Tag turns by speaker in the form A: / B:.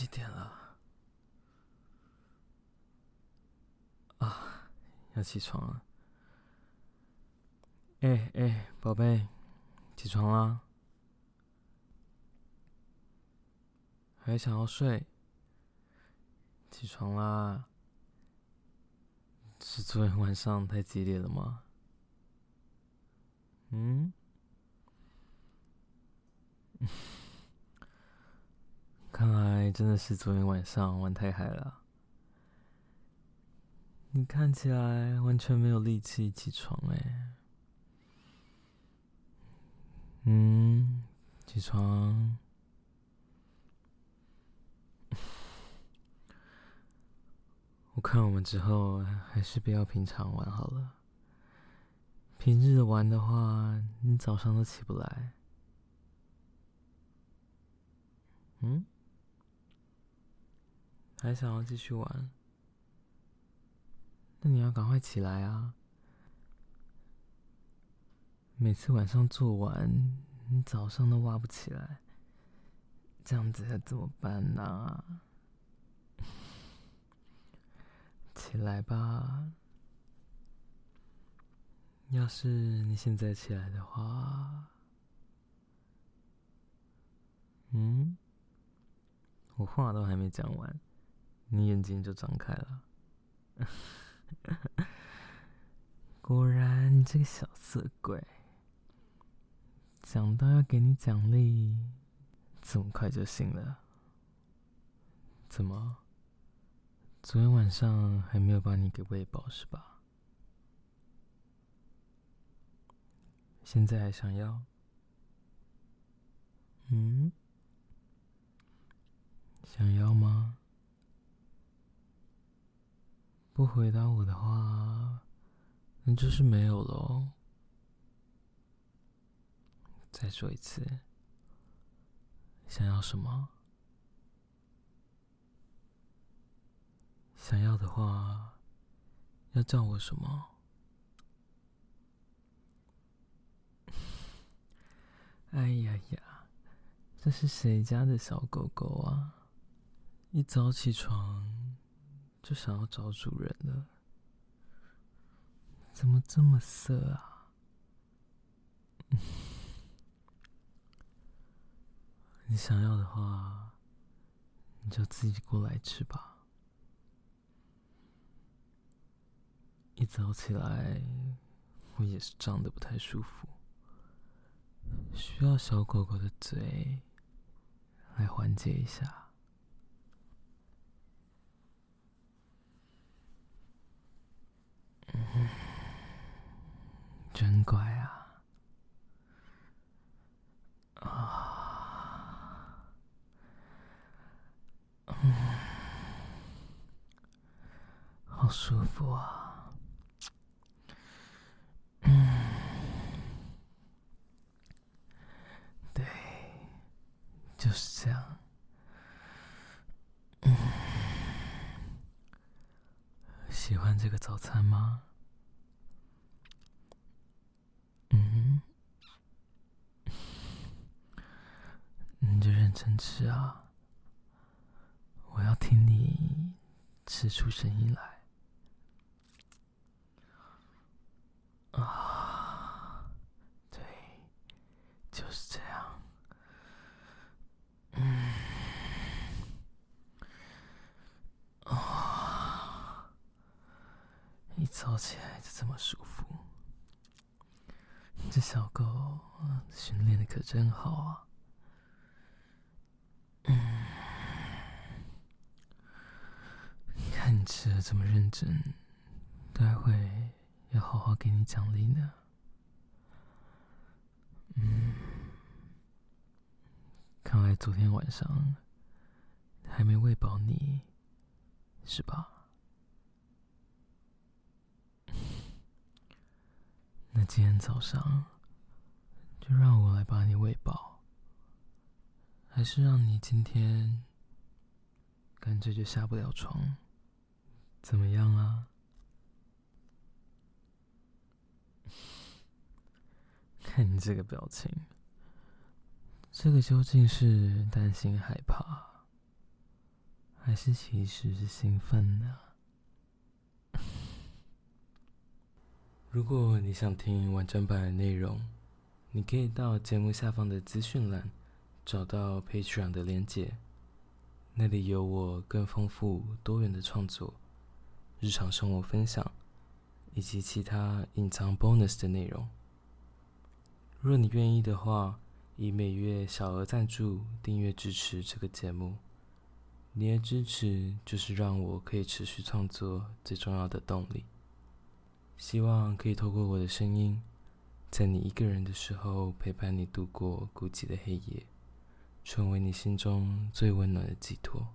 A: 几点了？啊，要起床了。哎哎，宝贝，起床啦！还想要睡？起床啦！是昨天晚上太激烈了吗？嗯？看来真的是昨天晚上玩太嗨了。你看起来完全没有力气起床哎。嗯，起床。我看我们之后还是不要平常玩好了。平日玩的话，你早上都起不来。嗯？还想要继续玩？那你要赶快起来啊！每次晚上做完，你早上都挖不起来，这样子怎么办呢？起来吧！要是你现在起来的话，嗯，我话都还没讲完，你眼睛就张开了。果然，你这个小色鬼，讲到要给你奖励，这么快就醒了？怎么？昨天晚上还没有把你给喂饱是吧？现在还想要？嗯？想要吗？不回答我的话，那就是没有喽。再说一次，想要什么？想要的话，要叫我什么？哎呀呀，这是谁家的小狗狗啊？一早起床就想要找主人了，怎么这么色啊？你想要的话，你就自己过来吃吧。一早起来，我也是胀得不太舒服，需要小狗狗的嘴来缓解一下。嗯，真乖啊！啊，嗯，好舒服啊！嗯，对就是这样。嗯，喜欢这个早餐吗？嗯，认真吃啊！我要听你吃出声音来。啊，对，就是这样。嗯，啊，一早起来就这么舒服，这小狗训练的可真好啊！嗯，吃的这么认真，待会要好好给你奖励呢。嗯，看来昨天晚上还没喂饱你，是吧？那今天早上就让我来把你喂饱，还是让你今天干脆就下不了床？怎么样啊？看你这个表情，这个究竟是担心害怕，还是其实是兴奋呢？如果你想听完整版的内容，你可以到节目下方的资讯栏找到 Patreon 的连接，那里有我更丰富多元的创作、日常生活分享以及其他隐藏 bonus 的内容。若你愿意的话，以每月小额赞助订阅支持这个节目，你的支持就是让我可以持续创作最重要的动力。希望可以透过我的声音，在你一个人的时候陪伴你度过孤寂的黑夜，成为你心中最温暖的寄托。